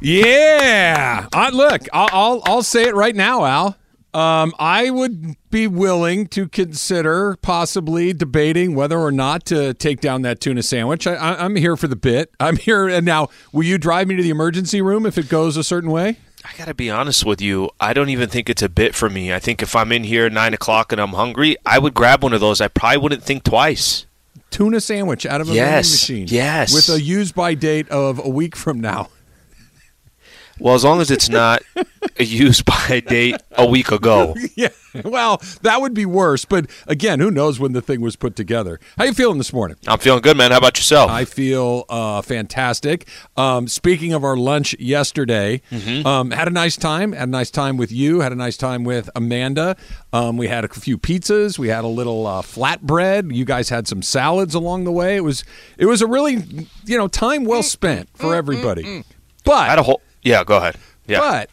Yeah. I, look, I'll, I'll I'll say it right now, Al. Um, I would be willing to consider possibly debating whether or not to take down that tuna sandwich. I, I'm here for the bit. I'm here and now. Will you drive me to the emergency room if it goes a certain way? I gotta be honest with you. I don't even think it's a bit for me. I think if I'm in here at nine o'clock and I'm hungry, I would grab one of those. I probably wouldn't think twice. Tuna sandwich out of a Yes, machine. yes. With a use by date of a week from now. Well, as long as it's not a use by date a week ago. Yeah. Well, that would be worse. But again, who knows when the thing was put together? How you feeling this morning? I'm feeling good, man. How about yourself? I feel uh, fantastic. Um, speaking of our lunch yesterday, um, had a nice time. Had a nice time with you. Had a nice time with Amanda. Um, we had a few pizzas. We had a little uh, flatbread. You guys had some salads along the way. It was it was a really you know time well spent for everybody. But I had a whole. Yeah, go ahead. Yeah. but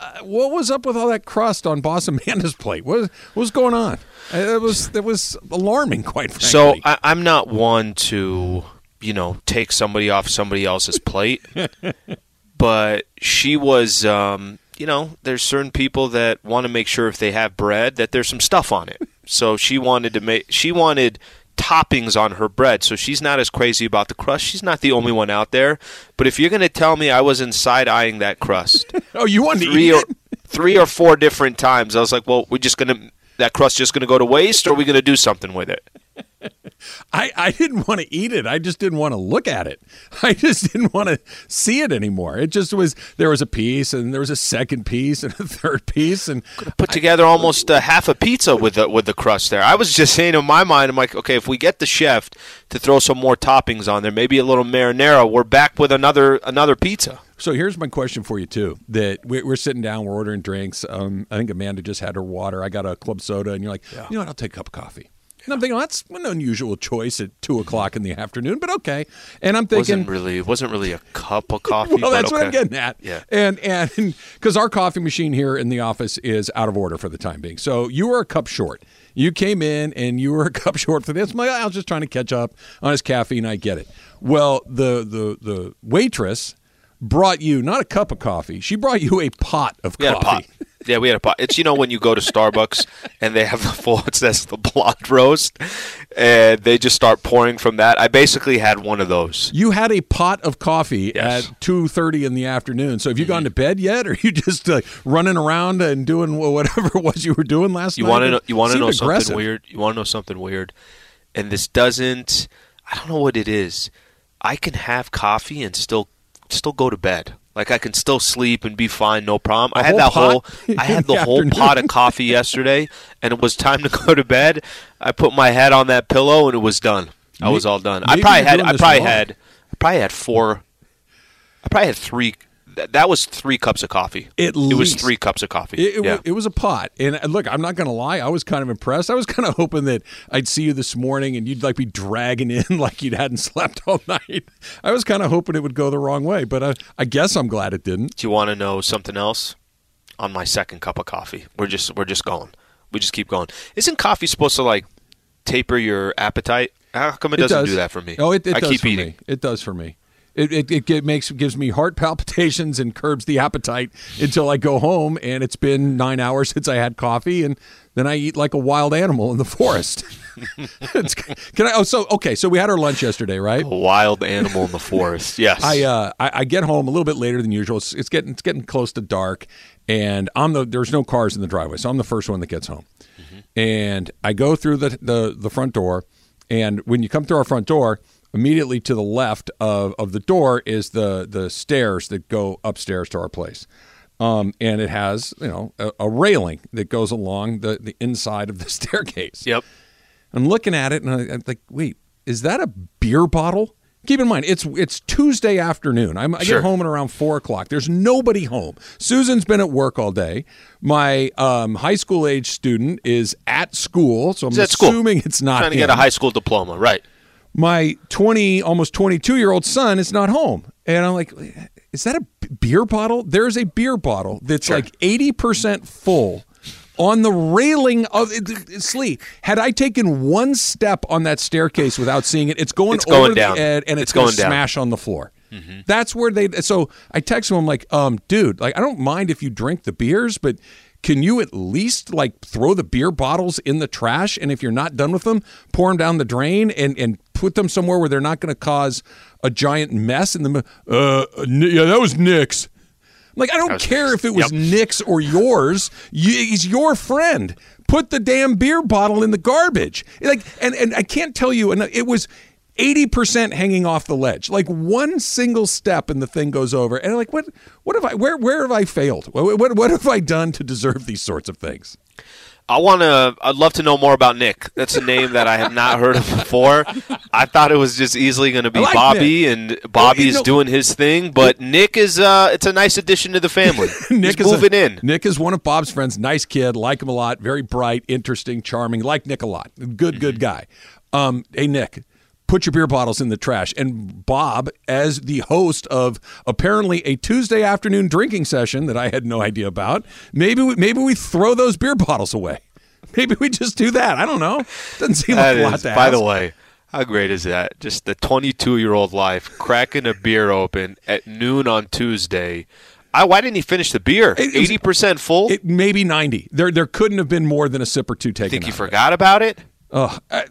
uh, what was up with all that crust on Boss Amanda's plate? What, what was going on? Uh, It was it was alarming, quite frankly. So I, I'm not one to, you know, take somebody off somebody else's plate, but she was, um, you know, there's certain people that want to make sure if they have bread that there's some stuff on it. So she wanted to make, she wanted toppings on her bread. So she's not as crazy about the crust. She's not the only one out there. But if you're going to tell me I was inside eyeing that crust oh, you wanted to three eat or three or four different times, I was like, well, we're just going to. That crust just going to go to waste, or are we going to do something with it? I, I didn't want to eat it. I just didn't want to look at it. I just didn't want to see it anymore. It just was there was a piece and there was a second piece and a third piece and put together almost uh, half a pizza with the with the crust there. I was just saying in my mind, I'm like, okay, if we get the chef to throw some more toppings on there, maybe a little marinara, we're back with another another pizza. so here's my question for you too. That we- we're sitting down, we're ordering drinks. Um, I think Amanda just had her water. I got a club soda, and you're like, you know what? I'll take a cup of coffee. And I'm thinking, well, that's an unusual choice at two o'clock in the afternoon, but okay. And I'm thinking, wasn't really it wasn't really a cup of coffee. well, but that's what I'm getting at. Yeah. And and because our coffee machine here in the office is out of order for the time being, so you were a cup short. You came in and you were a cup short for this. I'm like, I was just trying to catch up on his caffeine. I get it. Well, the the the waitress brought you not a cup of coffee. She brought you a pot of a coffee. pot. Yeah, we had a pot. It's you know when you go to Starbucks and they have the full it says the blonde roast, and they just start pouring from that. I basically had one of those. You had a pot of coffee Yes. Mm-hmm. at two thirty in the afternoon. So have you gone to bed yet, or are you just uh, running around and doing whatever it was you were doing last night? You night? want to know? You want to know something aggressive. weird? You want to know something weird? And this doesn't. I don't know what it is. I can have coffee and still still go to bed. Like I can still sleep and be fine, no problem. I had that whole I had the whole pot of coffee yesterday, and it was time to go to bed. I put my head on that pillow, and it was done. I was all done. I probably had. I probably had. I probably had four. I probably had three. That, that was three cups of coffee. It was three cups of coffee. It, it, yeah. it was a pot, and uh, look, I'm not going to lie. I was kind of impressed. I was kind of hoping that I'd see you this morning, and you'd like be dragging in like you hadn't slept all night. I was kind of hoping it would go the wrong way, but I, I guess I'm glad it didn't. Do you want to know something else? On my second cup of coffee, we're just we're just going. We just keep going. Isn't coffee supposed to like taper your appetite? How come it doesn't does. do that for me? Oh, it, it I does keep for eating. me. It does for me. It, it, it makes gives me heart palpitations and curbs the appetite until I go home, and it's been nine hours since I had coffee, and then I eat like a wild animal in the forest. It's- Can I? Oh, so okay. So we had our lunch yesterday, right? A wild animal in the forest. Yes. I, uh, I I get home a little bit later than usual. It's, it's getting it's getting close to dark, and I'm the there's no cars in the driveway, so I'm the first one that gets home. And I go through the, the the front door, and when you come through our front door, immediately to the left of, of the door is the the stairs that go upstairs to our place. Um, and it has you know a, a railing that goes along the, the inside of the staircase. Yep. I'm looking at it and I, I'm like, wait, is that a beer bottle? Keep in mind, it's it's Tuesday afternoon. I'm, I Sure. get home at around four o'clock. There's nobody home. Susan's been at work all day. My um, high school age student is at school, so I'm He's at school. assuming it's not Trying to him. get a high school diploma, right? My 20, almost 22 year old son is not home, and I'm like, is that a beer bottle? There's a beer bottle that's Sure. like 80 percent full. On the railing of Slee, had I taken one step on that staircase without seeing it, it's going It's going over down. the edge and it's, It's going going to down. smash on the floor. That's where they. So I text him. I'm like, um, dude, like I don't mind if you drink the beers, but can you at least like throw the beer bottles in the trash? And if you're not done with them, pour them down the drain and and put them somewhere where they're not going to cause a giant mess in the. Uh, yeah, that was Nick's. Like I don't care if it was Yep. Nick's or yours. You, he's your friend. Put the damn beer bottle in the garbage. Like, and and I can't tell you. And it was. 80% hanging off the ledge. Like one single step and the thing goes over. And like what what have I where where have I failed? What what, what have I done to deserve these sorts of things? I want to. I'd love to know more about Nick. That's a name that I have not heard of before. I thought it was just easily going to be like Bobby, and Bobby's know- doing his thing. But Nick is. Uh, it's a nice addition to the family. Nick He's is a- moving in. Nick is one of Bob's friends. Nice kid, like him a lot. Very bright, interesting, charming. Like Nick a lot. Good, good guy. Um, hey Nick, put your beer bottles in the trash. And Bob, as the host of apparently a Tuesday afternoon drinking session that I had no idea about, maybe we, maybe we throw those beer bottles away. Maybe we just do that. I don't know. Doesn't seem That like a lot is, to by ask. the way, how great is that? Just the 22 year old life, cracking a beer open at noon on Tuesday. I, why didn't he finish the beer? It- it was- Eighty percent full. It maybe ninety. There, there couldn't have been more than a sip or two taken. think he of it. forgot about it, Ugh. I-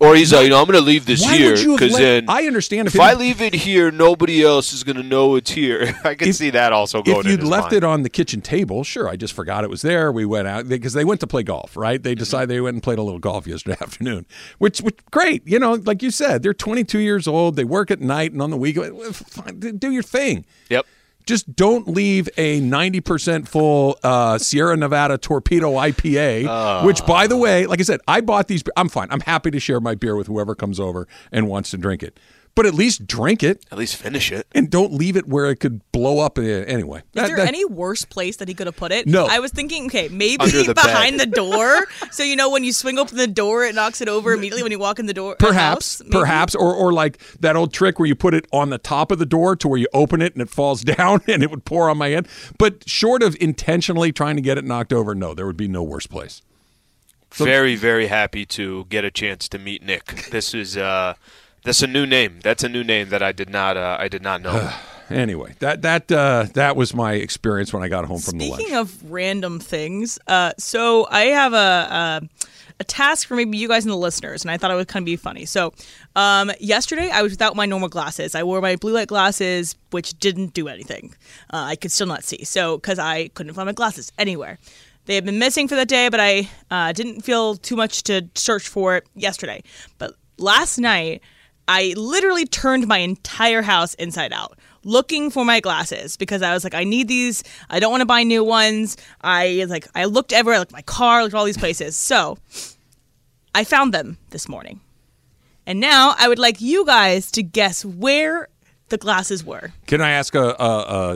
or he's like, you know, I'm going to leave this Why here would you have because then I understand if if I leave it here, nobody else is going to know it's here. I can If- see that also going. if you'd left mind. it on the kitchen table, sure, I just forgot it was there. We went out because they went to play golf, right? They mm-hmm. decided they went and played a little golf yesterday afternoon, which, which great. You know, like you said, they're 22 years old. They work at night and on the weekend. Fine, Do your thing. Yep. Just don't leave a 90% full uh, Sierra Nevada Torpedo IPA, which, by the way, like I said, I bought these. I'm fine. I'm happy to share my beer with whoever comes over and wants to drink it. But at least drink it At least finish it. and don't leave it where it could blow up. uh, Anyway, Is That- there that- any worse place that he could have put it? No. I was thinking, okay, maybe the behind bed. the door. so you know when you swing open the door, it knocks it over immediately when you walk in the door. uh, Perhaps, house, perhaps, or or like that old trick where you put it on the top of the door to where you open it and it falls down and it would pour on my head. But short of intentionally trying to get it knocked over, no, there would be no worse place. very, very happy to get a chance to meet Nick. This is uh, that's a new name. That's a new name that I did not uh, I did not know. Anyway, that that uh, that was my experience when I got home from the Speaking of random things, uh, so I have a, a a task for maybe you guys and the listeners, and I thought it would kind of be funny. So, um, yesterday I was without my normal glasses. I wore my blue light glasses, which didn't do anything. Uh, I could still not see, so because I couldn't find my glasses anywhere. They had been missing for that day, but I uh, didn't feel too much to search for it yesterday. But last night, I literally turned my entire house inside out looking for my glasses because I was like, I need these. I don't want to buy new ones. I like I looked everywhere, like my car, looked all these places. So I found them this morning. And now I would like you guys to guess where the glasses were. Can I ask a, a,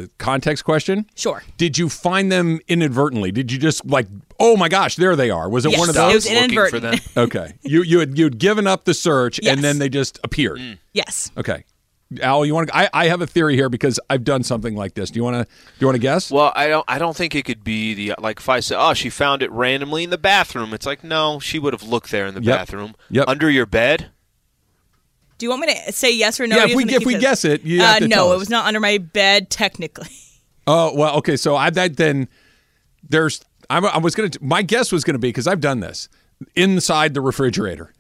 a context question? Sure. Did you find them inadvertently? Did you just like, oh my gosh, there they are? Was it Yes. one of It those? was Looking for them. Okay, you you had you had given up the search Yes. and then they just appeared. Mm. Yes. Okay. Al, you want to? I, I have a theory here because I've done something like this. Do you want to? Do you want to guess? Well, I don't. I don't think it could be the like if I say, "Oh, she found it randomly in the bathroom." It's like, no, she would have looked there in the Yep. bathroom, Yep. under your bed. Do you want me to say yes or no? Yeah, if we- if we guess it, you have uh, no, it was not under my bed technically. Oh well, okay. So I that then there's I'm, I was gonna my guess was gonna be because I've done this inside the refrigerator.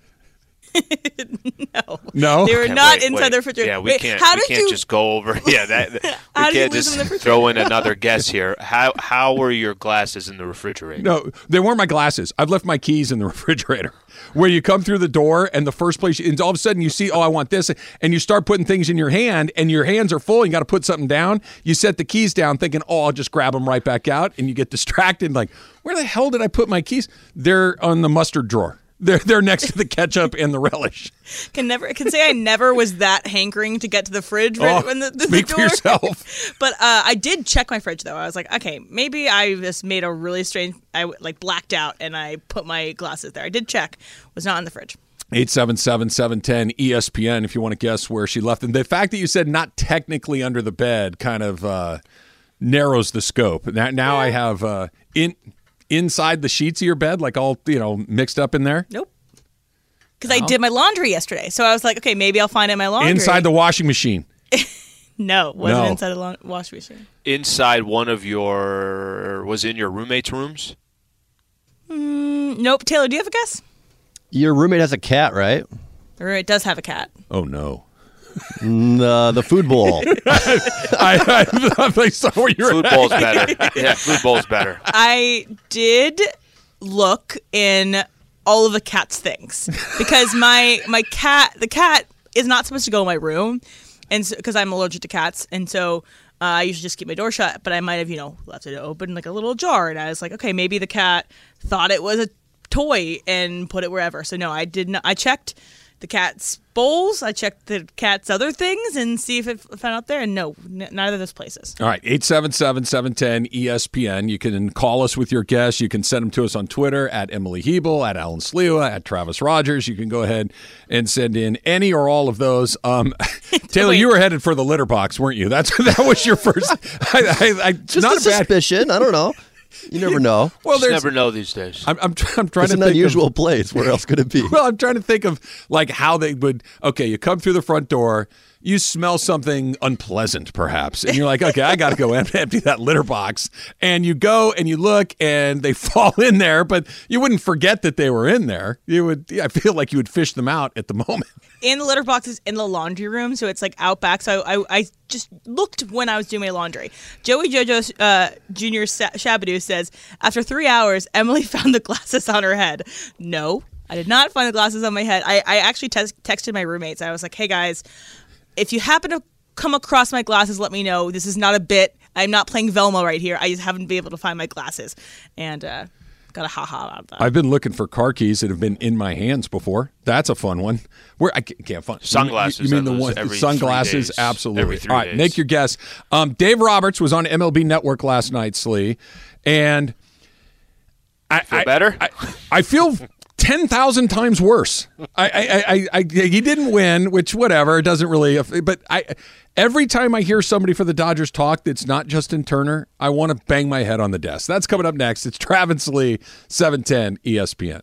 no, no. They were Okay, not wait, inside wait. the refrigerator. Yeah, we Wait, can't. How we did can't you? just go over. Yeah, that we How did can't just in throw in another guess here. How how were your glasses in the refrigerator? No, they weren't my glasses. I've left my keys in the refrigerator. Where you come through the door and the first place, and all of a sudden you see, oh, I want this, and you start putting things in your hand, and your hands are full. And you got to put something down. You set the keys down, thinking, oh, I'll just grab them right back out, and you get distracted. Like, where the hell did I put my keys? They're on the mustard drawer. They're they're next to the ketchup and the relish. can never can say I never was that hankering to get to the fridge right Oh, when the, the, speak the for yourself. but uh, I did check my fridge though. I was like, okay, maybe I just made a really strange. I like blacked out and I put my glasses there. I did check, was not in the fridge. 877-710 ESPN if you want to guess where she left them. The fact that you said not technically under the bed kind of uh, narrows the scope. Now, now I have uh, in inside the sheets of your bed, like all you know mixed up in there. Nope. Because I did my laundry yesterday, so I was like, okay, maybe I'll find it in my laundry. Inside the washing machine. No, wasn't No. inside a laun- wash machine. Inside one of your was in your roommate's rooms. Mm, nope. Taylor, do you have a guess? Your roommate has a cat, right? Or it does have a cat. Oh no. Mm, uh, the food bowl. I, I, I saw where you're Food bowl's better. Yeah, food bowl's better. I did look in all of the cat's things because my my cat the cat is not supposed to go in my room, and because I'm allergic to cats, and so. Uh, I usually just keep my door shut, but I might have, you know, left it open like a little jar, and I was like, okay, maybe the cat thought it was a toy and put it wherever. So no, I did not. I checked the cat's bowls, I checked the cat's other things, and see if it found out there, and no, n- neither of those places. All right, 877-710 ESPN. You can call us with your guests. You can send them to us on Twitter at Emily Hebel, at Alan Sliwa, at Travis Rodgers. You can go ahead and send in any or all of those. Um, Taylor, Wait. you were headed for the litter box, weren't you? That's that was your first. I, I, I, Just not a a bad. suspicion. I don't know. You never know. Well, Just there's. never know these days. I'm, I'm, tr- I'm trying It's to an think of- unusual place. Where else could it be? Well, I'm trying to think of like how they would. Okay, you come through the front door, you smell something unpleasant, perhaps, and you're like, okay, I got to go empty that litter box. And you go and you look, and they fall in there, but you wouldn't forget that they were in there. You would. I feel like you would fish them out at the moment. and the litter box is in the laundry room, so it's like out back. So I, I, I just looked when I was doing my laundry. Joey Jojo uh. Sa- Shabadoo says after three hours, Emily found the glasses on her head. No, I did not find the glasses on my head. I, I actually tes- texted my roommates. I was like, hey guys, if you happen to come across my glasses, let me know. This is not a bit. I'm not playing Velma right here. I just haven't been able to find my glasses, and uh, got a ha ha out of that. I've been looking for car keys that have been in my hands before. That's a fun one. Where I can't find Sunglasses, You, you mean the one every sunglasses? three days. Absolutely. Every three All right, days. make your guess. Um, Dave Roberts was on MLB Network last night, Slee, and I Feel I- better? I, I feel. Ten thousand times worse. I, I, I, I, he didn't win, which whatever. It doesn't really. But I, every time I hear somebody for the Dodgers talk that's not Justin Turner, I want to bang my head on the desk. That's coming up next. It's Travis Lee, seven ten ESPN.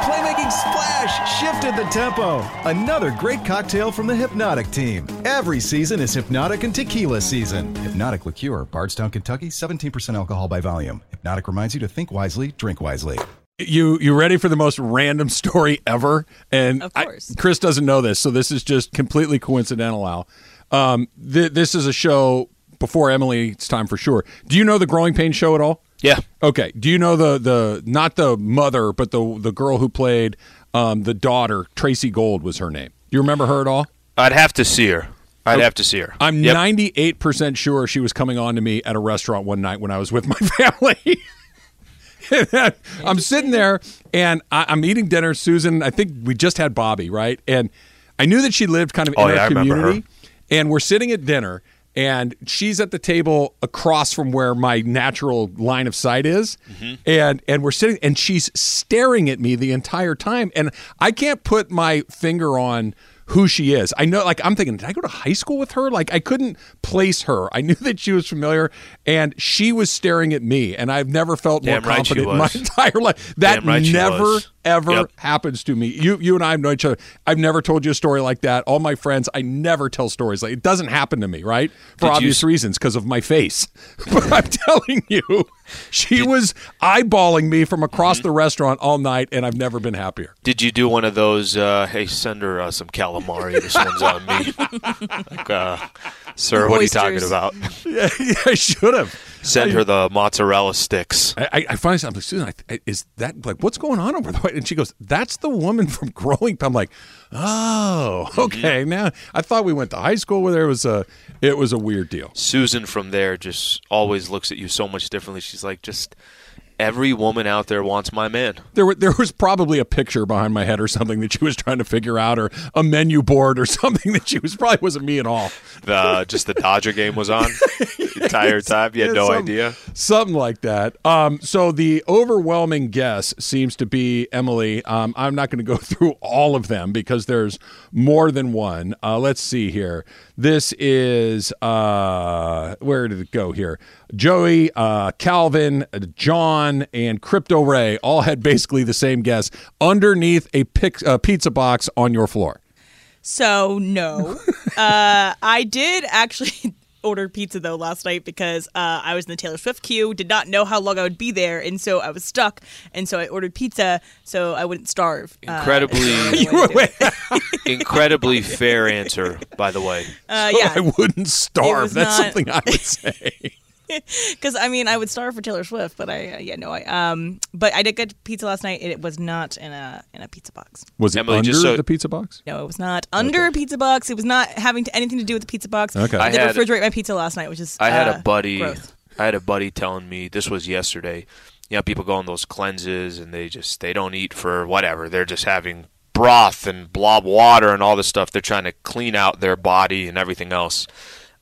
The playmaking splash shifted the tempo. Another great cocktail from the Hpnotiq team. Every season is Hpnotiq and Tequila season. Hpnotiq Liqueur, Bardstown, Kentucky, 17% alcohol by volume. Hpnotiq reminds you to think wisely, drink wisely. You you ready for the most random story ever? And Of I- course. Chris doesn't know this, so this is just completely coincidental. Al, um, th- this is a show before Emily. It's time for sure. Do you know the Growing Pain show at all? Yeah. Okay. Do you know the the not the mother, but the the girl who played um, the daughter? Tracey Gold was her name. Do you remember her at all? I'd have to see her. I'd have to see her. I'm Yep. 98% sure she was coming on to me at a restaurant one night when I was with my family. I'm sitting there and I, I'm eating dinner. Susan, I think we just had Bobby, right? And I knew that she lived kind of Oh, in yeah, I our her. community. And we're sitting at dinner and she's at the table across from where my natural line of sight is. Mm-hmm. And and we're sitting and she's staring at me the entire time. And I can't put my finger on who she is. I know, like, I'm thinking, did I go to high school with her? Like, I couldn't place her. I knew that she was familiar, and she was staring at me, and I've never felt more right confident in my entire life. That right never, ever Yep. happens to me. You, you and I know each other. I've never told you a story like that. All my friends, I never tell stories like it doesn't happen to me, right? For Did obvious s- reasons, because of my face. but I'm telling you, she was eyeballing me from across Mm-hmm. the restaurant all night, and I've never been happier. Did you do one of those? Uh, hey, send her uh, some calamari. This one's on me. like, uh, sir, what are you talking about? Yeah, yeah, I should have. Send her the mozzarella sticks. I, I- finally said, I'm like, Susan, I, is that like what's going on over there? And she goes, "That's the woman from Growing." Pains." I'm like, "Oh, mm-hmm. okay." Now I thought we went to high school with her. It was a, it was a weird deal. Susan from there just always looks at you so much differently. She's like, just every woman out there wants my man. There, were, there was probably a picture behind my head or something that she was trying to figure out, or a menu board or something that she was probably wasn't me at all. The just the Dodger game was on the entire time. You had no idea. Something like that. Um, so the overwhelming guess seems to be Emily. Um, I'm not going to go through all of them because there's more than one. Uh, let's see here. This is uh, where did it go here? Joey, uh, Calvin, uh, John, and Crypto Ray all had basically the same guess underneath a pic- uh, pizza box on your floor. So no, uh, I did actually order pizza though last night because uh, I was in the Taylor Swift queue, did not know how long I would be there, and so I was stuck, and so I ordered pizza so I wouldn't starve. Uh, Incredibly, I went to incredibly fair answer, by the way. Uh, So yeah, I wouldn't starve. That's not- something I would say. because I mean I would starve for Taylor Swift, but I uh, yeah no I um but I did get pizza last night. It was not in a in a pizza box. Was it Emily, under just so- the pizza box? No, it was not under a pizza box. It was not having to, anything to do with the pizza box. Okay. I, I did had- refrigerate my pizza last night, which is I had uh, a buddy. growth. I had a buddy telling me this was yesterday. You know, people go on those cleanses and they just they don't eat for whatever. They're just having broth and blob water and all this stuff. They're trying to clean out their body and everything else.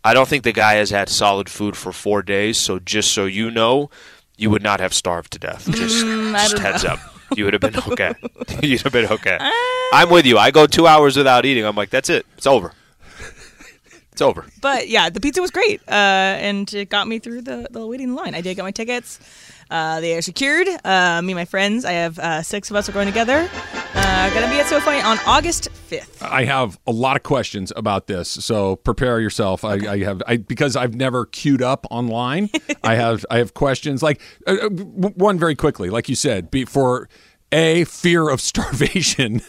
I don't think the guy has had solid food for four days. So just so you know, you would not have starved to death. Just, Mm, just heads up. You would have been okay. You'd have been okay. I'm with you. I go two hours without eating. I'm like, that's it. It's over. It's over. But yeah, the pizza was great, uh, and it got me through the, the waiting line. I did get my tickets; uh, they are secured. Uh, me and my friends, I have uh, six of us are going together. Uh, gonna be at SoFi on August fifth. I have a lot of questions about this, so prepare yourself. I, I have I because I've never queued up online. I have I have questions like uh, uh, one very quickly, like you said, be, for a fear of starvation,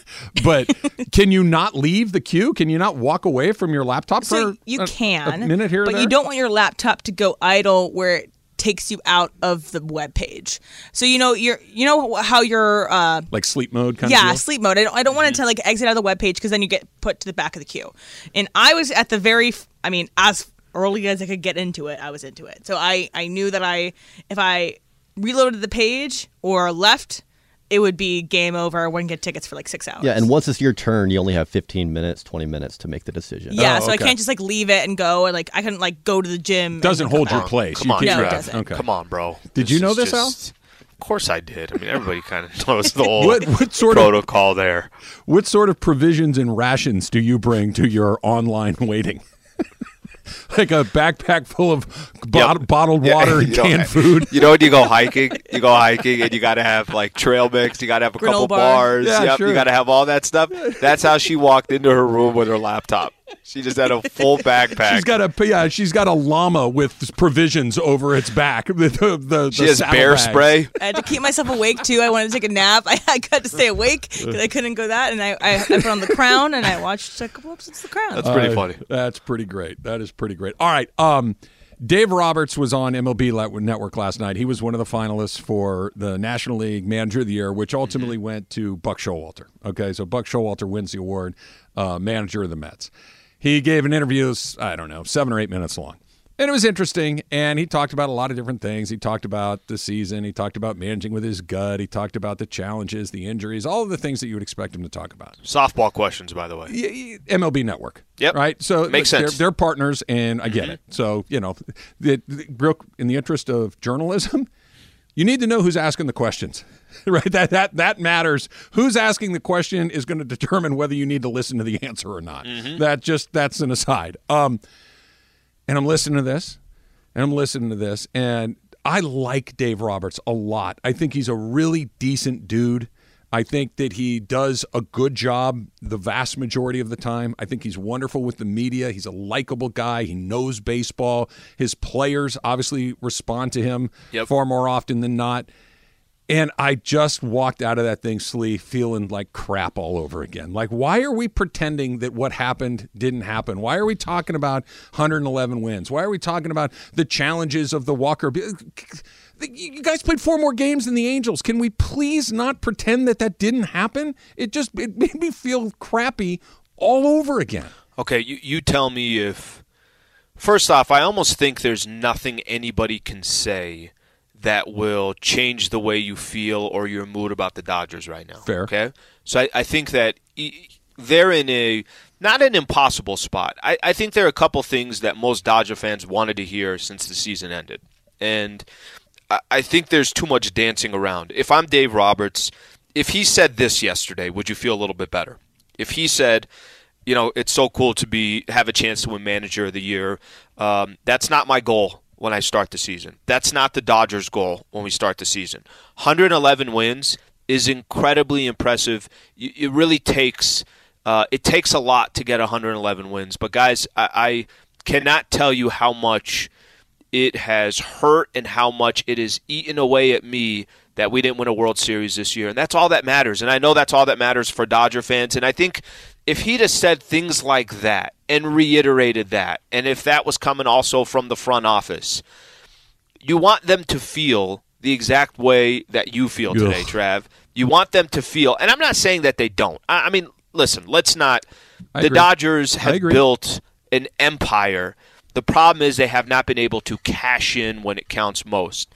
but can you not leave the queue? Can you not walk away from your laptop So for you a- can, a minute here, or but you don't want your laptop to go idle where it takes you out of the web page. So you know you're you know how your uh, like sleep mode kind yeah of deal? sleep mode. I don't I don't want it to like exit out of the web page because then you get put to the back of the queue. And I was at the very I mean as early as I could get into it, I was into it. So I I knew that I if I reloaded the page or left. It would be game over. I wouldn't get tickets for like six hours. Yeah, and once it's your turn, you only have 15 minutes, 20 minutes to make the decision. Yeah, Oh, so I can't just like leave it and go. And like I couldn't like go to the gym. Doesn't then come hold your back. place. Come You on, keep No, it doesn't. Okay. Come on, bro. Did you know is this, Al? Of course I did. I mean, everybody kind of knows the whole What- what sort of- protocol there. What sort of provisions and rations do you bring to your online waiting? like a backpack full of bot- Yep. bottled Yeah, water and you know, canned food. You know when you go hiking, you go hiking and you got to have like trail mix. You got to have a couple Granola bar. bars. Yeah, yep, sure. you got to have all that stuff. That's how she walked into her room with her laptop. She just had a full backpack. She's got a yeah. She's got a llama with provisions over its back. The, the, the, she has bear bags. spray. I had to keep myself awake too. I wanted to take a nap. I, I got to stay awake because I couldn't go that. And I, I, I put on The Crown and I watched a couple episodes of The Crown. That's pretty Uh, funny. That's pretty great. That is pretty great. All right. Um, Dave Roberts was on MLB Network last night. He was one of the finalists for the National League Manager of the Year, which ultimately Mm-hmm. went to Buck Showalter. Okay, so Buck Showalter wins the award, uh, Manager of the Mets. He gave an interview, I don't know, seven or eight minutes long. And it was interesting. And he talked about a lot of different things. He talked about the season. He talked about managing with his gut. He talked about the challenges, the injuries, all of the things that you would expect him to talk about. Softball questions, by the way. MLB Network. Yep. Right. So Makes they're, sense. Mm-hmm. They're partners, and I get it. So you know, the, the, in the interest of journalism, you need to know who's asking the questions. Right. That that that matters. Who's asking the question is going to determine whether you need to listen to the answer or not. Mm-hmm. That just that's an aside. Um, and I'm listening to this, and I'm listening to this, and I like Dave Roberts a lot. I think he's a really decent dude. I think that he does a good job the vast majority of the time. I think he's wonderful with the media. He's a likable guy. He knows baseball. His players obviously respond to him Yep. far more often than not. And I just walked out of that thing, Slee, feeling like crap all over again. Like, why are we pretending that what happened didn't happen? Why are we talking about 111 wins? Why are we talking about the challenges of the Walker? You guys played four more games than the Angels. Can we please not pretend that that didn't happen? It just it made me feel crappy all over again. Okay, you, you tell me if. First off, I almost think there's nothing anybody can say that will change the way you feel or your mood about the Dodgers right now. Fair. Okay. So I, I think that they're in a not an impossible spot. I, I think there are a couple things that most Dodger fans wanted to hear since the season ended. And I, think there's too much dancing around. If I'm Dave Roberts, if he said this yesterday, would you feel a little bit better? If he said, you know, it's so cool to be have a chance to win Manager of the Year. Um, that's not my goal when I start the season. That's not the Dodgers' goal when we start the season. 111 wins is incredibly impressive. It really takes uh, it takes a lot to get 111 wins. But guys, I, I cannot tell you how much it has hurt and how much it has eaten away at me that we didn't win a World Series this year. And that's all that matters. And I know that's all that matters for Dodger fans. And I think if he'd have said things like that and reiterated that, and if that was coming also from the front office, you want them to feel the exact way that you feel today, Ugh. Trav. You want them to feel, and I'm not saying that they don't. I, I mean, listen, let's not. I the agree. Dodgers have built an empire. The problem is they have not been able to cash in when it counts most.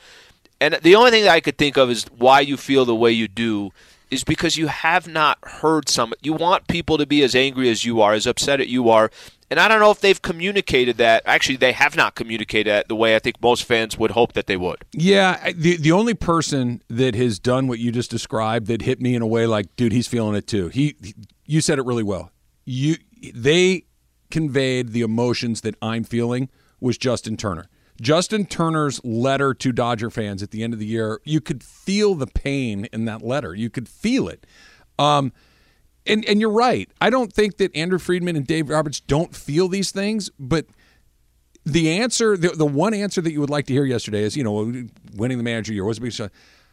And the only thing that I could think of is why you feel the way you do is because you have not heard some. You want people to be as angry as you are, as upset as you are. And I don't know if they've communicated that. Actually, they have not communicated that the way I think most fans would hope that they would. Yeah, the the only person that has done what you just described that hit me in a way like, dude, he's feeling it too. He, he you said it really well. You they conveyed the emotions that I'm feeling was Justin Turner. Justin Turner's letter to Dodger fans at the end of the year, you could feel the pain in that letter. You could feel it. Um, and and you're right. I don't think that Andrew Friedman and Dave Roberts don't feel these things, but the answer, the, the one answer that you would like to hear yesterday is, you know, winning the manager year was because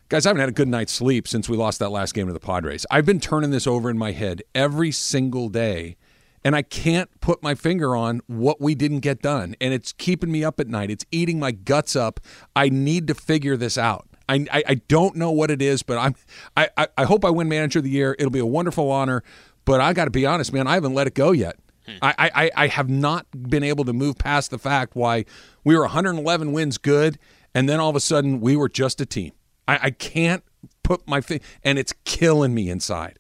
guys, I haven't had a good night's sleep since we lost that last game to the Padres. I've been turning this over in my head every single day and I can't put my finger on what we didn't get done. And it's keeping me up at night. It's eating my guts up. I need to figure this out. I, I, I don't know what it is, but I'm I, I, I hope I win manager of the year. It'll be a wonderful honor. But I got to be honest, man, I haven't let it go yet. Hmm. I, I, I have not been able to move past the fact why we were 111 wins good, and then all of a sudden we were just a team. I, I can't put my thing, and it's killing me inside.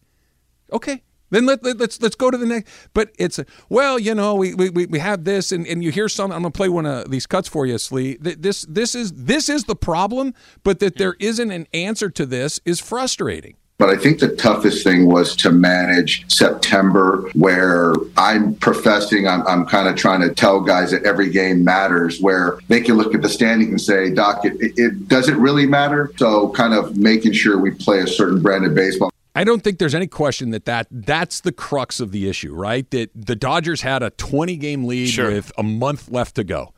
Okay, then let, let, us let's, let's go to the next. But it's well, you know, we, we, we have this, and, and you hear some. I'm gonna play one of these cuts for you, Slee. This this is this is the problem, but that there isn't an answer to this is frustrating. But I think the toughest thing was to manage September, where I'm professing, I'm, I'm kind of trying to tell guys that every game matters, where they can look at the standing and say, Doc, it, it, it doesn't really matter. So, kind of making sure we play a certain brand of baseball. I don't think there's any question that, that that's the crux of the issue, right? That the Dodgers had a 20 game lead sure. with a month left to go.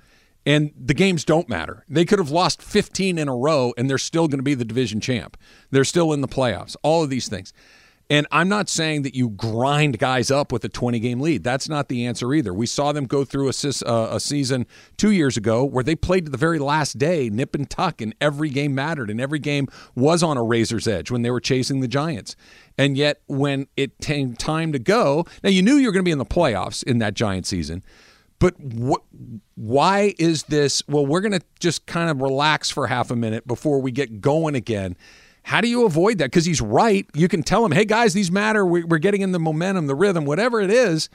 And the games don't matter. They could have lost 15 in a row and they're still going to be the division champ. They're still in the playoffs. All of these things. And I'm not saying that you grind guys up with a 20 game lead. That's not the answer either. We saw them go through a, uh, a, season two years ago where they played to the very last day, nip and tuck, and every game mattered, and every game was on a razor's edge when they were chasing the Giants. And yet, when it came time to go, now you knew you were going to be in the playoffs in that Giant season. But wh- why is this? Well, we're going to just kind of relax for half a minute before we get going again. How do you avoid that? Because he's right. You can tell him, hey, guys, these matter. We're getting in the momentum, the rhythm, whatever it is.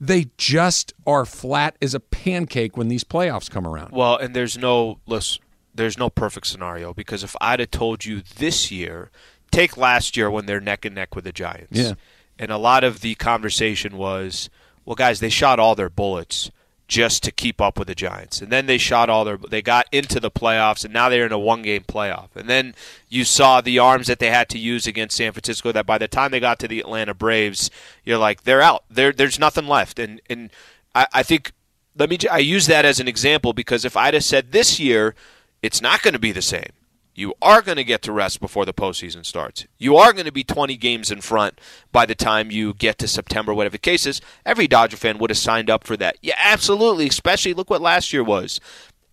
They just are flat as a pancake when these playoffs come around. Well, and there's no listen, there's no perfect scenario because if I'd have told you this year, take last year when they're neck and neck with the Giants. Yeah. And a lot of the conversation was, well, guys, they shot all their bullets just to keep up with the Giants. And then they shot all their they got into the playoffs and now they're in a one game playoff. And then you saw the arms that they had to use against San Francisco that by the time they got to the Atlanta Braves, you're like, they're out. There there's nothing left. And and I, I think let me I use that as an example because if I'd have said this year, it's not going to be the same. You are going to get to rest before the postseason starts. You are going to be 20 games in front by the time you get to September, whatever the case is. Every Dodger fan would have signed up for that. Yeah, absolutely. Especially look what last year was.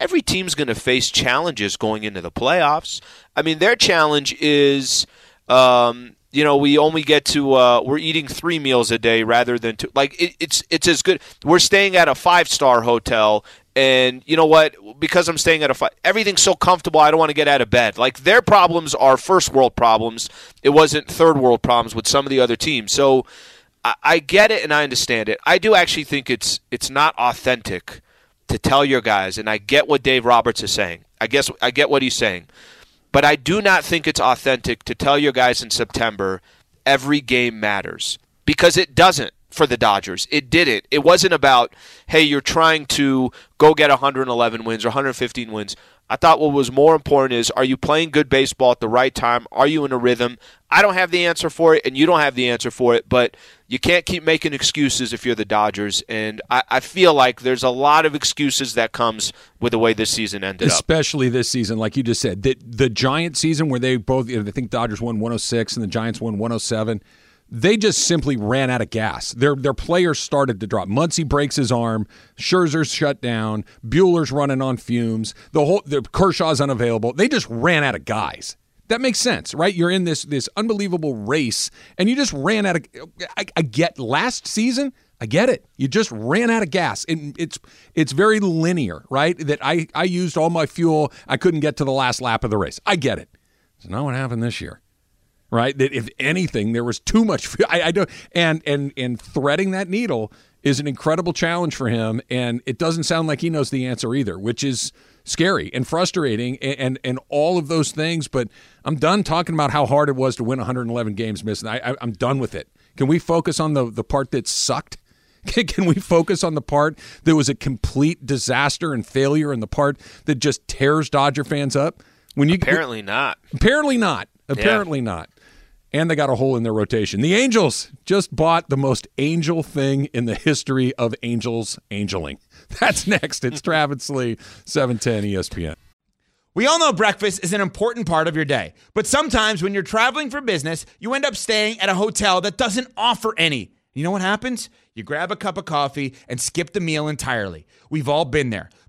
Every team's going to face challenges going into the playoffs. I mean, their challenge is. Um, you know, we only get to uh, we're eating three meals a day rather than two. Like it, it's it's as good. We're staying at a five star hotel, and you know what? Because I'm staying at a five, everything's so comfortable. I don't want to get out of bed. Like their problems are first world problems. It wasn't third world problems with some of the other teams. So I, I get it and I understand it. I do actually think it's it's not authentic to tell your guys, and I get what Dave Roberts is saying. I guess I get what he's saying. But I do not think it's authentic to tell your guys in September every game matters because it doesn't for the Dodgers. It didn't. It wasn't about, hey, you're trying to go get 111 wins or 115 wins. I thought what was more important is are you playing good baseball at the right time? Are you in a rhythm? I don't have the answer for it, and you don't have the answer for it, but you can't keep making excuses if you're the Dodgers. And I, I feel like there's a lot of excuses that comes with the way this season ended Especially up. this season, like you just said. The, the Giant season where they both, I think Dodgers won 106 and the Giants won 107 they just simply ran out of gas. Their their players started to drop. Muncy breaks his arm. Scherzer's shut down. Buehler's running on fumes. The whole the Kershaw's unavailable. They just ran out of guys. That makes sense, right? You're in this this unbelievable race, and you just ran out of. I, I get last season. I get it. You just ran out of gas, and it's it's very linear, right? That I I used all my fuel. I couldn't get to the last lap of the race. I get it. It's not what happened this year right? That if anything, there was too much. I, I don't, and and and threading that needle is an incredible challenge for him, and it doesn't sound like he knows the answer either, which is scary and frustrating, and and, and all of those things. But I'm done talking about how hard it was to win 111 games, missing. I, I, I'm done with it. Can we focus on the the part that sucked? Can we focus on the part that was a complete disaster and failure, and the part that just tears Dodger fans up? When you apparently not. Apparently not. Apparently yeah. not and they got a hole in their rotation. The Angels just bought the most angel thing in the history of Angels angeling. That's next. It's Travis Lee, 710 ESPN. We all know breakfast is an important part of your day, but sometimes when you're traveling for business, you end up staying at a hotel that doesn't offer any. You know what happens? You grab a cup of coffee and skip the meal entirely. We've all been there.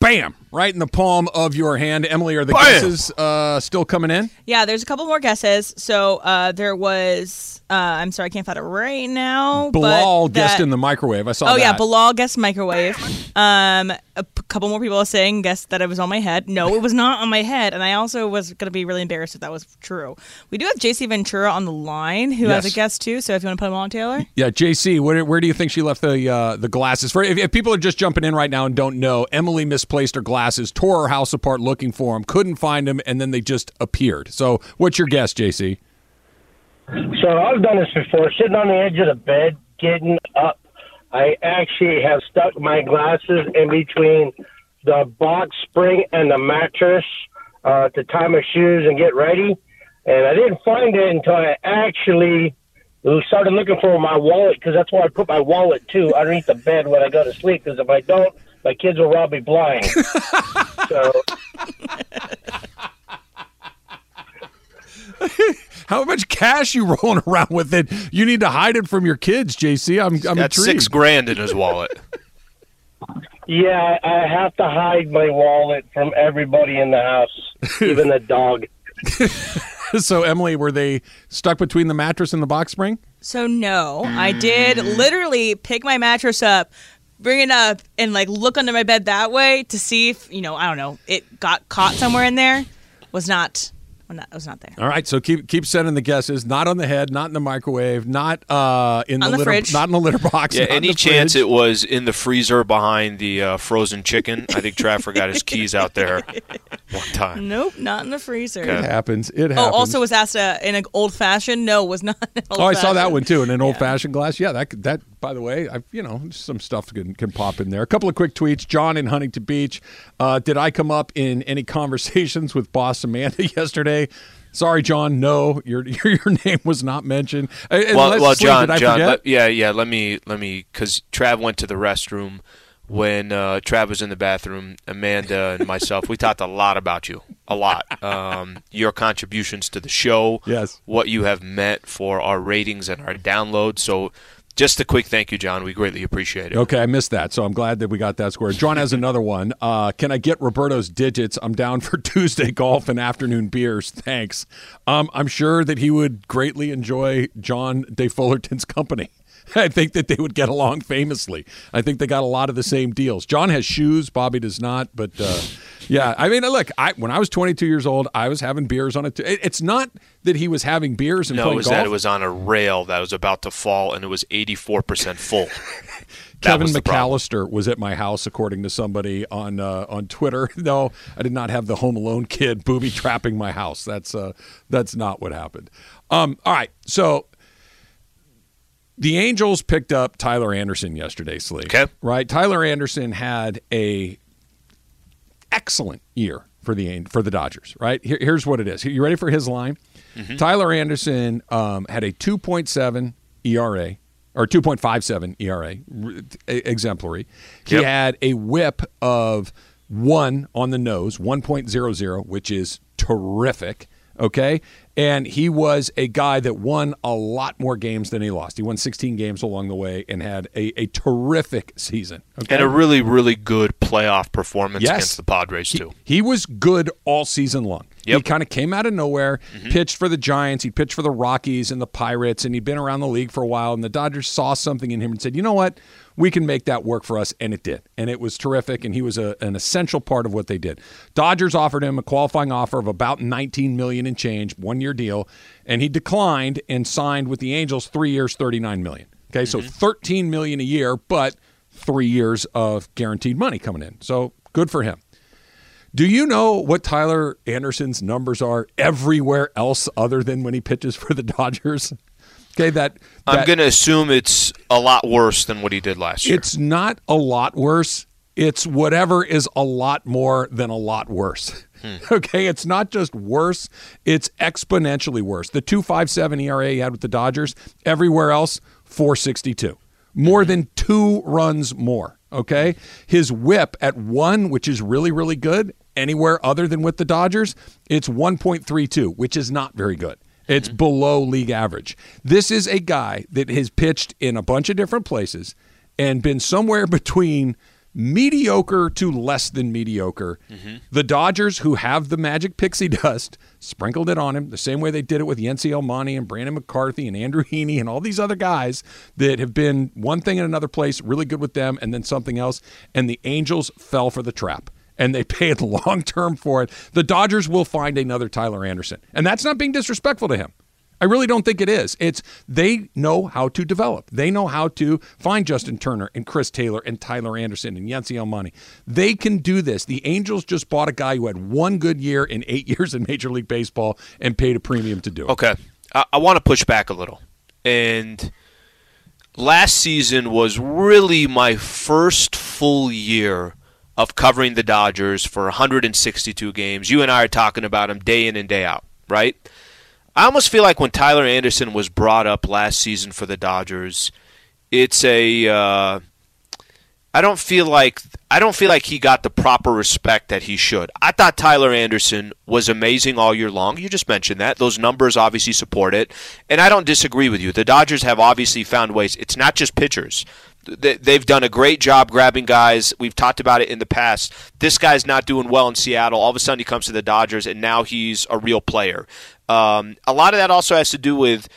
bam, right in the palm of your hand. Emily, are the bam. guesses uh, still coming in? Yeah, there's a couple more guesses. So uh, there was, uh, I'm sorry, I can't find it right now. Bilal guessed in the microwave. I saw. Oh that. yeah, Bilal guessed microwave. Um, a p- couple more people are saying guessed that it was on my head. No, it was not on my head, and I also was going to be really embarrassed if that was true. We do have JC Ventura on the line, who yes. has a guess too. So if you want to put him on, Taylor. Yeah, JC, where, where do you think she left the uh, the glasses? For if, if people are just jumping in right now and don't know, Emily misplaced her glasses, tore her house apart looking for them, couldn't find them, and then they just appeared. So what's your guess, JC? So I've done this before, sitting on the edge of the bed, getting up I actually have stuck my glasses in between the box spring and the mattress uh, to tie my shoes and get ready. And I didn't find it until I actually started looking for my wallet because that's where I put my wallet too underneath the bed when I go to sleep. Because if I don't, my kids will rob me blind. so. How much cash you rolling around with it? You need to hide it from your kids, JC. I'm, I'm got six grand in his wallet. yeah, I have to hide my wallet from everybody in the house, even the dog. so, Emily, were they stuck between the mattress and the box spring? So, no, I did literally pick my mattress up, bring it up, and like look under my bed that way to see if, you know, I don't know, it got caught somewhere in there. Was not. Was not, was not there. All right, so keep keep sending the guesses. Not on the head, not in the microwave, not uh, in the, the litter, fridge. not in the litter box. Yeah, any chance fridge. it was in the freezer behind the uh, frozen chicken? I think Trav forgot his keys out there one time. Nope, not in the freezer. It happens. It happens. Oh, also was asked uh, in an old fashioned. No, was not. An Oh, I saw that one too in an old fashioned glass. Yeah, that could- that. By the way, I've, you know some stuff can can pop in there. A couple of quick tweets. John in Huntington Beach. Uh, did I come up in any conversations with Boss Amanda yesterday? Sorry, John. No, your your, your name was not mentioned. Uh, well, well, John, John, let- yeah, yeah. Let me, let me, because Trav went to the restroom when uh, Trav was in the bathroom. Amanda and myself, we talked a lot about you, a lot. Um, your contributions to the show, Yes. what you have meant for our ratings and our downloads. So, just a quick thank you, John. We greatly appreciate it. Okay, I missed that, so I'm glad that we got that square. John has another one. Uh, can I get Roberto's digits? I'm down for Tuesday golf and afternoon beers. Thanks. Um, I'm sure that he would greatly enjoy John De Fullerton's company. I think that they would get along famously. I think they got a lot of the same deals. John has shoes, Bobby does not. But uh, yeah, I mean, look, I when I was 22 years old, I was having beers on it. It- It's not that he was having beers and No, it playing was golf. that it was on a rail that was about to fall, and it was 84% full. Kevin was. McAllister was at my house, according to somebody on uh, on Twitter. No, I did not have the Home Alone kid booby trapping my house. That's uh, that's not what happened. Um, all right, so the Angels picked up Tyler Anderson yesterday, Slee. Okay. right? Tyler Anderson had a excellent year for the for the Dodgers. Right Here, here's what it is. You ready for his line? Tyler Anderson um, had a 2.7 ERA or 2.57 ERA, exemplary. He Yep. had a WHIP of one on the nose, 1.00, which is terrific. Okay. And he was a guy that won a lot more games than he lost. He won 16 games along the way and had a, a terrific season. Okay. And a really, really good playoff performance Yes. against the Padres, too. He was good all season long. He kind of came out of nowhere, mm-hmm. pitched for the Giants, he pitched for the Rockies and the Pirates, and he'd been around the league for a while. And the Dodgers saw something in him and said, "You know what? We can make that work for us," and it did. And it was terrific. And he was a, an essential part of what they did. Dodgers offered him a qualifying offer of about 19 million in change, one year deal, and he declined and signed with the Angels, three years, 39 million. Okay, so mm-hmm. 13 million a year, but three years of guaranteed money coming in. So good for him. Do you know what Tyler Anderson's numbers are everywhere else other than when he pitches for the Dodgers? Okay, that, I'm going to assume it's a lot worse than what he did last year. it's not a lot worse. It's whatever is a lot more than a lot worse. Hmm. Okay, it's not just worse, it's exponentially worse. The 257 ERA he had with the Dodgers, everywhere else 462. More hmm. than 2 runs more, okay? His whip at 1, which is really really good, anywhere other than with the Dodgers, it's 1.32, which is not very good. It's below league average. This is a guy that has pitched in a bunch of different places and been somewhere between mediocre to less than mediocre. Mm-hmm. The Dodgers, who have the magic pixie dust, sprinkled it on him the same way they did it with Yency Almonte and Brandon McCarthy and Andrew Heaney and all these other guys that have been one thing in another place, really good with them, and then something else. And the Angels fell for the trap. And they paid long term for it. The Dodgers will find another Tyler Anderson. And that's not being disrespectful to him. I really don't think it is. It's they know how to develop. They know how to find Justin Turner and Chris Taylor and Tyler Anderson and Yency Almonte. They can do this. The Angels just bought a guy who had one good year in eight years in Major League Baseball and paid a premium to do it. Okay. I, I want to push back a little. And last season was really my first full year of covering the Dodgers for 162 games. You and I are talking about them day in and day out, right? I almost feel like when Tyler Anderson was brought up last season for the Dodgers, it's a. Uh, I don't feel like I don't feel like he got the proper respect that he should. I thought Tyler Anderson was amazing all year long. You just mentioned that. Those numbers obviously support it. And I don't disagree with you. The Dodgers have obviously found ways. It's not just pitchers. They- They've done a great job grabbing guys. We've talked about it in the past. This guy's not doing well in Seattle. All of a sudden, he comes to the Dodgers, and now he's a real player. Um, a lot of that also has to do with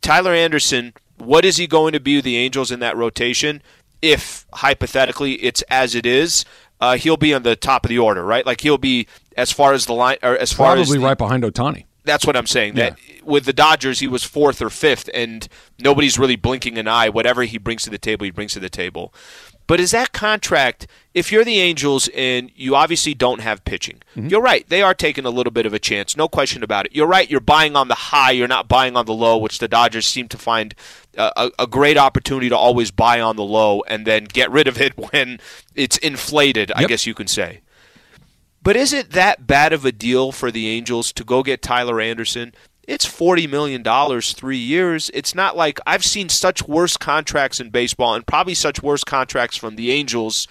Tyler Anderson. What is he going to be with the Angels in that rotation? If hypothetically it's as it is, uh, he'll be on the top of the order, right? Like he'll be as far as the line, or as far as Probably right behind Ohtani. that's what I'm saying. That with the Dodgers, he was fourth or fifth, and nobody's really blinking an eye. Whatever he brings to the table, he brings to the table. But is that contract? If you're the Angels and you obviously don't have pitching, mm-hmm. you're right. They are taking a little bit of a chance, no question about it. You're right. You're buying on the high. You're not buying on the low, which the Dodgers seem to find a, a, great opportunity to always buy on the low and then get rid of it when it's inflated. I guess you can say. But is it that bad of a deal for the Angels to go get Tyler Anderson? It's $40 million, three years. It's not like I've seen such worse contracts in baseball and probably such worse contracts from the Angels.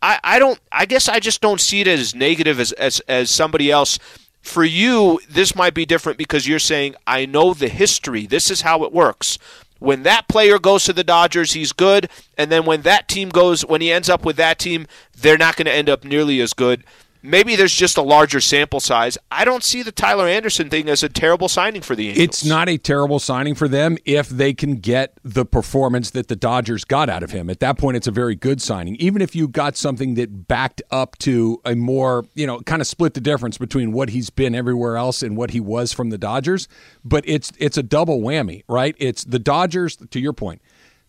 I, I don't I guess I just don't see it as negative as, as, as somebody else. For you, this might be different because you're saying, I know the history. This is how it works. When that player goes to the Dodgers, he's good. And then when that team goes, when he ends up with that team, they're not going to end up nearly as good. Maybe there's just a larger sample size. I don't see the Tyler Anderson thing as a terrible signing for the Angels. It's not a terrible signing for them if they can get the performance that the Dodgers got out of him. At that point, it's a very good signing. Even if you got something that backed up to a more, you know, kind of split the difference between what he's been everywhere else and what he was from the Dodgers. But it's it's a double whammy, right? It's the Dodgers. To your point,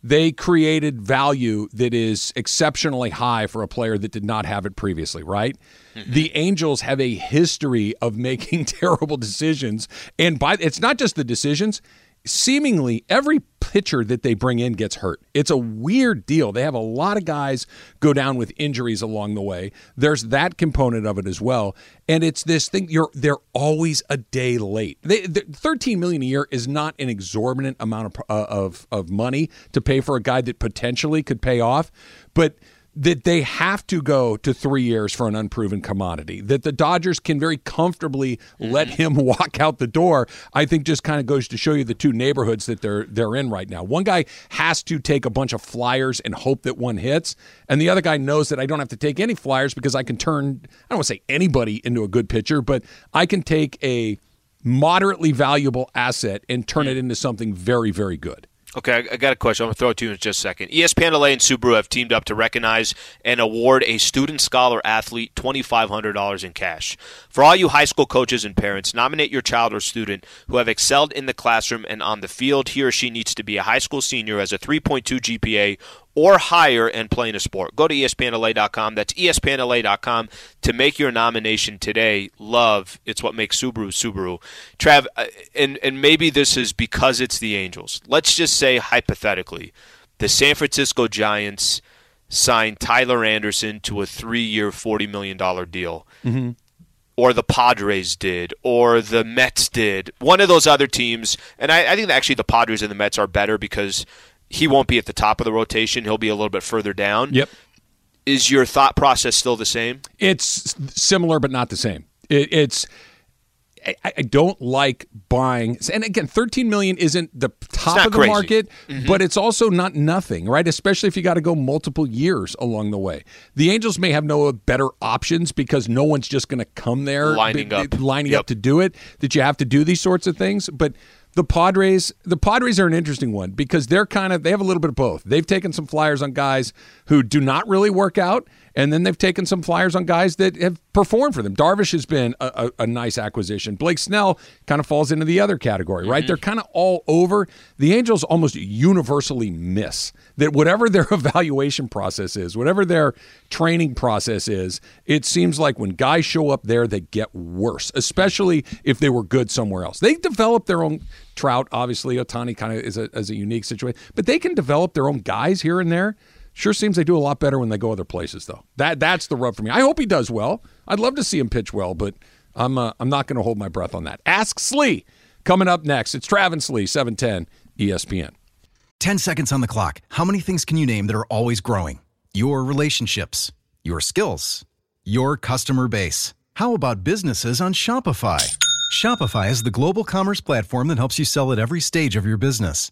they created value that is exceptionally high for a player that did not have it previously, right? Mm-hmm. The Angels have a history of making terrible decisions and by it's not just the decisions, seemingly every pitcher that they bring in gets hurt. It's a weird deal. They have a lot of guys go down with injuries along the way. There's that component of it as well. And it's this thing you're they're always a day late. They, they, 13 million a year is not an exorbitant amount of, uh, of of money to pay for a guy that potentially could pay off, but that they have to go to three years for an unproven commodity, that the Dodgers can very comfortably let mm-hmm. him walk out the door, I think just kind of goes to show you the two neighborhoods that they're they're in right now. One guy has to take a bunch of flyers and hope that one hits, and the other guy knows that I don't have to take any flyers because I can turn I don't want to say anybody into a good pitcher, but I can take a moderately valuable asset and turn it mm. into something very, very good. Okay, I, got a question. I'm going to throw it to you in just a second. ESPN LA and Subaru have teamed up to recognize and award a student scholar athlete $2,500 in cash. For all you high school coaches and parents, nominate your child or student who have excelled in the classroom and on the field. He or she needs to be a high school senior, has a 3.2 GPA or higher, and playing a sport. Go to ESPNLA.com. That's ESPNLA.com to make your nomination today. Love, it's what makes Subaru Subaru. Trav, uh, and, and maybe this is because it's the Angels. Let's just say, hypothetically, the San Francisco Giants signed Tyler Anderson to a three year, $40 million deal. Or the Padres did, or the Mets did. One of those other teams, and I, I think actually the Padres and the Mets are better because he won't be at the top of the rotation. He'll be a little bit further down. Yep. Is your thought process still the same? It's similar, but not the same. It, it's I, don't like buying, and again, 13 million isn't the top of the crazy. market, mm-hmm. but it's also not nothing, right? Especially if you got to go multiple years along the way. The Angels may have no better options because no one's just going to come there Lining b- up. lining Yep. up to do it. That you have to do these sorts of things, but. The Padres, the Padres are an interesting one because they're kind of they have a little bit of both. They've taken some flyers on guys who do not really work out, and then they've taken some flyers on guys that have performed for them. Darvish has been a, a, a nice acquisition. Blake Snell kind of falls into the other category, right? Mm-hmm. They're kind of all over. The Angels almost universally miss that whatever their evaluation process is, whatever their training process is, it seems like when guys show up there, they get worse, especially if they were good somewhere else. They develop their own Trout, obviously, Ohtani kind of is a, is a unique situation, but they can develop their own guys here and there. Sure seems they do a lot better when they go other places, though. That that's the rub for me. I hope he does well. I'd love to see him pitch well, but I'm uh, I'm not going to hold my breath on that. Ask Slee coming up next. It's Travis Slee, E 710 ESPN. 10 seconds on the clock. How many things can you name that are always growing? Your relationships, your skills, your customer base. How about businesses on Shopify? Shopify is the global commerce platform that helps you sell at every stage of your business.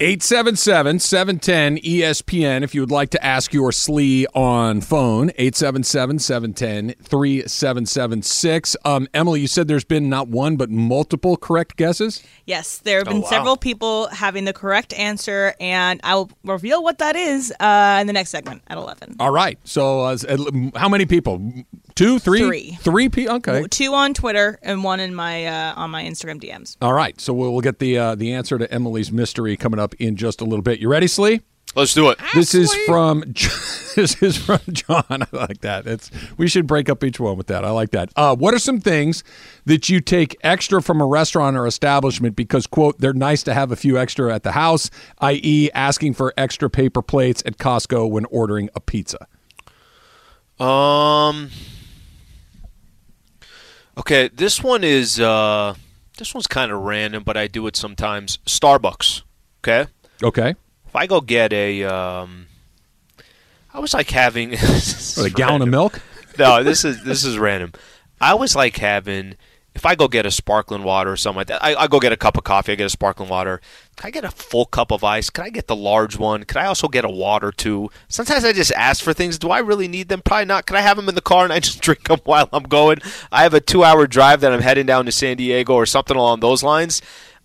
877-710 ESPN if you would like to ask your Slee on phone. 877-710-3776 um, Emily you said there's been not one but multiple correct guesses? Yes, there have been Oh, wow. several people having the correct answer, and I will reveal what that is uh, in the next segment at 11. all right. So uh, how many people two three Three. three people okay Two on Twitter and one in my uh, on my Instagram DMs. all right so we'll, we'll get the uh, the answer to Emily's mystery coming up in just a little bit you ready Slee Let's do it. This is from this is from John. I like that. It's we should break up each one with that. I like that. Uh, what are some things that you take extra from a restaurant or establishment because quote they're nice to have a few extra at the house, i.e., asking for extra paper plates at Costco when ordering a pizza. Um. Okay, this one is uh, this one's kind of random, but I do it sometimes. Starbucks. Okay, Okay, if I go get a, um, I was like having What, a gallon of milk. no, this is this is random. I always like having if I go get a sparkling water or something like that. I, I go get a cup of coffee. I get a sparkling water. Can I get a full cup of ice? Can I get the large one? Can I also get a water too? Sometimes I just ask for things. Do I really need them? Probably not. Can I have them in the car and I just drink them while I'm going? I have a two-hour drive that I'm heading down to San Diego or something along those lines.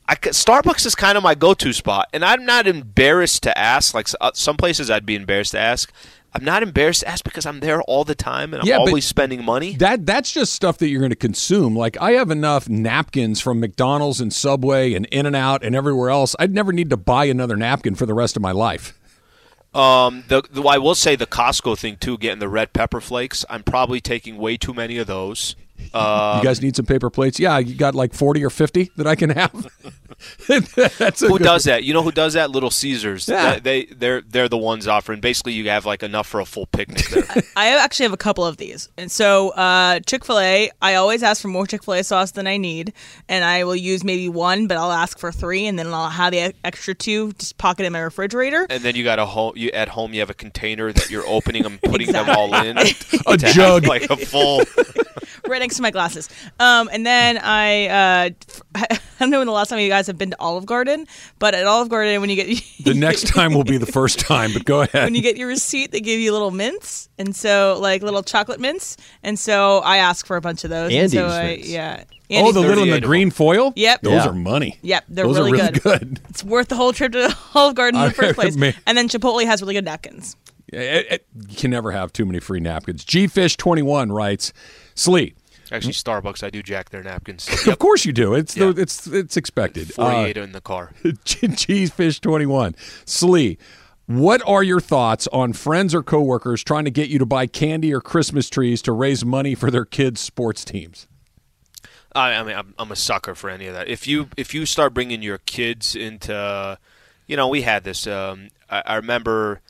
I Starbucks is kind of my go-to spot, and I'm not embarrassed to ask. Like uh, some places, I'd be embarrassed to ask. I'm not embarrassed to ask because I'm there all the time and I'm Yeah, always spending money. That that's just stuff that you're going to consume. Like I have enough napkins from McDonald's and Subway and In and Out and everywhere else. I'd never need to buy another napkin for the rest of my life. Um, the, the I will say the Costco thing too, getting the red pepper flakes. I'm probably taking way too many of those. Uh, you guys need some paper plates? Yeah, you got like 40 or 50 that I can have. That's a who good- does that? You know who does that? Little Caesars. Yeah. They they're they're the ones offering. Basically, you have like enough for a full picnic there. I actually have a couple of these. And so, uh, Chick fil A, I always ask for more Chick fil A sauce than I need. And I will use maybe one, but I'll ask for three. And then I'll have the extra two just pocket in my refrigerator. and then you got a home. You at home, you have a container that you're opening and putting them all in. A to have, jug. like a full. Right next to my glasses. Um, and then I, uh, I don't know when the last time you guys have been to Olive Garden, but at Olive Garden, when you get The next time will be the first time, but go ahead. when you get your receipt, they give you little mints, and so like little chocolate mints, and so I ask for a bunch of those. and so Andes I, mints. yeah. oh, the little in the green foil? Yep. Those Yeah. are money. Yep, they're Those really, are really good. good. It's worth the whole trip to Olive Garden in the I- first place. man. And then Chipotle has really good napkins. It- it- Eh, you can never have too many free napkins. Gfish21 writes, Slee, Actually, Starbucks. I do jack their napkins. of course you do. It's Yeah. the, it's it's expected. Uh, Forty-eight in the car. Cheesefish21. Slee, what are your thoughts on friends or coworkers trying to get you to buy candy or Christmas trees to raise money for their kids' sports teams? I, I mean, I'm, I'm a sucker for any of that. If you if you start bringing your kids into, you know, we had this. Um, I, I remember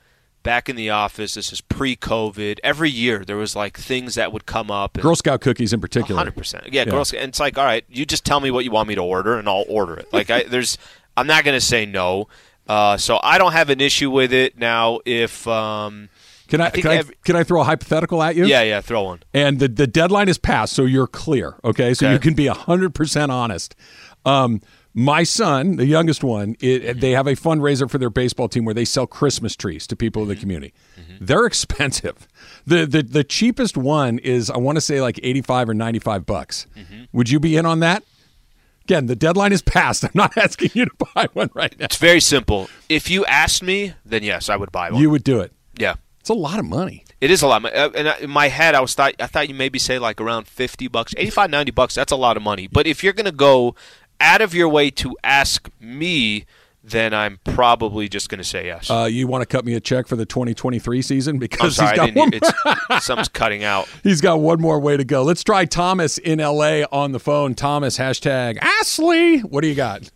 back in the office. This is pre-COVID. Every year there was like things that would come up. and- Girl Scout cookies in particular. Hundred percent. Yeah, Yeah. Girl Scout. And it's like, all right, you just tell me what you want me to order, and I'll order it. Like, I there's, I'm not going to say no. Uh, so I don't have an issue with it now. If um, Can I, I can, I every- can I throw a hypothetical at you? yeah, yeah, throw one. and the, the deadline is passed, so you're clear. Okay, so Okay. you can be hundred percent honest. Um, my son, the youngest one, it, they have a fundraiser for their baseball team where they sell Christmas trees to people in the mm-hmm. community. Mm-hmm. They're expensive. the, the The cheapest one is I want to say like eighty five or ninety five bucks. Mm-hmm. Would you be in on that? Again, the deadline is passed. I'm not asking you to buy one right now. It's very simple. If you asked me, then yes, I would buy one. You would do it. yeah. It's a lot of money. It is a lot. Uh, And in my head, I was thought I thought you maybe say like around fifty bucks, 85, 90 bucks. That's a lot of money. But if you're gonna go out of your way to ask me, then I'm probably just gonna say yes. Uh, you want to cut me a check for the 2023 season I'm because sorry, he's I got one. didn't. It's, something's cutting out. He's got one more way to go. Let's try Thomas in LA on the phone. Thomas, hashtag Ashley. What do you got?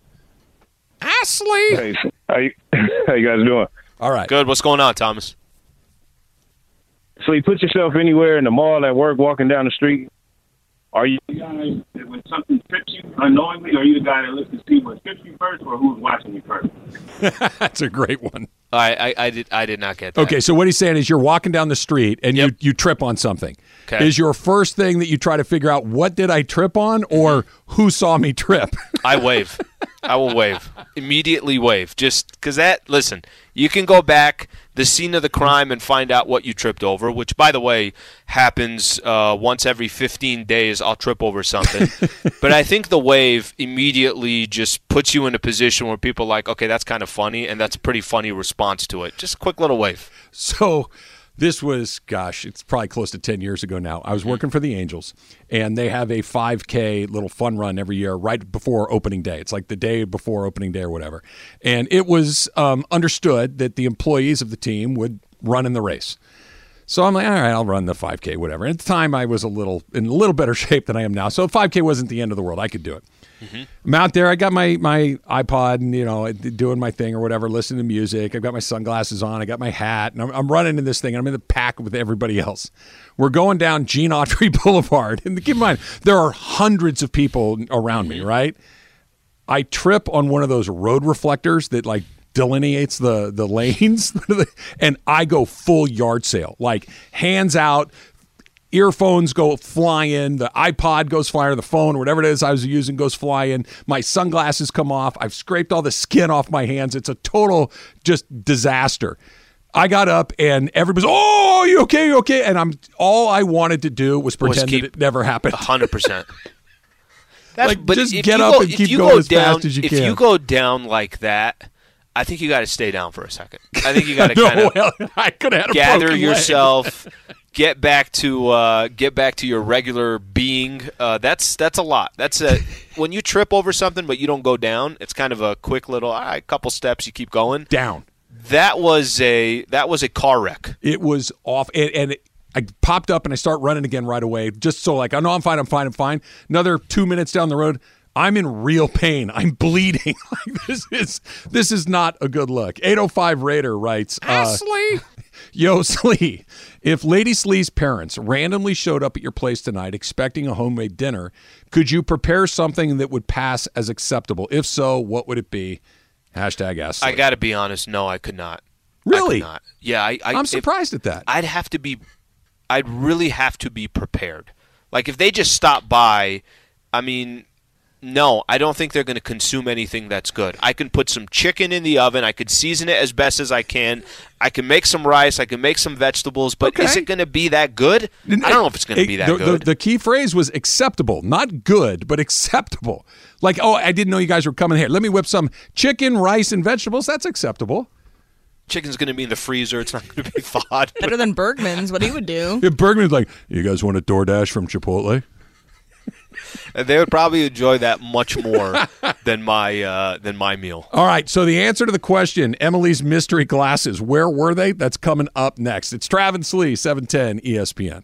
Ashley. Hey, how you, how you guys doing? All right. Good. What's going on, Thomas? So you put yourself anywhere in the mall, at work, walking down the street. Are you the guy that when something trips you unknowingly, or are you the guy that looks to see what trips you first, or who's watching you first? That's a great one. I, I, I did I did not get that. Okay, so what he's saying is you're walking down the street and you, you trip on something. Okay. Is your first thing that you try to figure out what did I trip on or who saw me trip? I wave. I will wave. Immediately wave. Just because that, listen, you can go back the scene of the crime and find out what you tripped over, which, by the way, happens uh, once every 15 days. I'll trip over something. but I think the wave immediately just puts you in a position where people are like, okay, that's kind of funny, and that's a pretty funny response to it. Just a quick little wave. So this was, gosh, it's probably close to 10 years ago now. I was working for the Angels, and they have a 5K little fun run every year right before opening day. It's like the day before opening day or whatever. And it was um, understood that the employees of the team would run in the race. So I'm like, all right, I'll run the 5K, whatever. And at the time, I was a little in a little better shape than I am now, so 5K wasn't the end of the world. I could do it. Mm-hmm. I'm out there. I got my my iPod and you know doing my thing or whatever, listening to music. I've got my sunglasses on. I got my hat, and I'm, I'm running in this thing. And I'm in the pack with everybody else. We're going down Gene Autry Boulevard, and keep in mind there are hundreds of people around me. Mm-hmm. Right? I trip on one of those road reflectors that like delineates the the lanes, and I go full yard sale, like hands out, earphones go flying, the iPod goes flying, or the phone, or whatever it is I was using goes flying. My sunglasses come off. I've scraped all the skin off my hands. It's a total just disaster. I got up and everybody's, oh, you okay? You okay? And I'm all I wanted to do was pretend keep that it never happened. hundred percent. Like, but just get up go- and keep going go as down, fast as you if can. If you go down like that, I think you got to stay down for a second. I think you got to No, kind of well, I could have gather yourself, get back to uh, get back to your regular being. Uh, that's that's a lot. That's a when you trip over something but you don't go down. It's kind of a quick little all right, couple steps. You keep going down. That was a that was a car wreck. It was off, and, and it, I popped up and I start running again right away, just so like I know I'm fine, I'm fine, I'm fine. Another two minutes down the road, I'm in real pain. I'm bleeding. like this is this is not a good look. 805 Raider writes, uh, Yo, Slee, if Lady Slee's parents randomly showed up at your place tonight expecting a homemade dinner, could you prepare something that would pass as acceptable? If so, what would it be? Hashtag ask. I got to be honest. No, I could not. I Really? could not. Yeah, I, I, I'm surprised at that. I'd have to be, I'd really have to be prepared. Like if they just stop by, I mean, no, I don't think they're going to consume anything that's good. I can put some chicken in the oven. I could season it as best as I can. I can make some rice. I can make some vegetables. But is it going to be that good? I don't know if it's going to be that the, good. The, the key phrase was acceptable, not good, but acceptable. Like, oh, I didn't know you guys were coming here. Let me whip some chicken, rice, and vegetables. That's acceptable. Chicken's going to be in the freezer. It's not going to be thawed. Better than Bergman's, what he would do. If Bergman's like, you guys want a DoorDash from Chipotle? They would probably enjoy that much more than my uh, than my meal. All right. So the answer to the question, Emily's mystery glasses, where were they? That's coming up next. It's Travis Lee, 710 ESPN.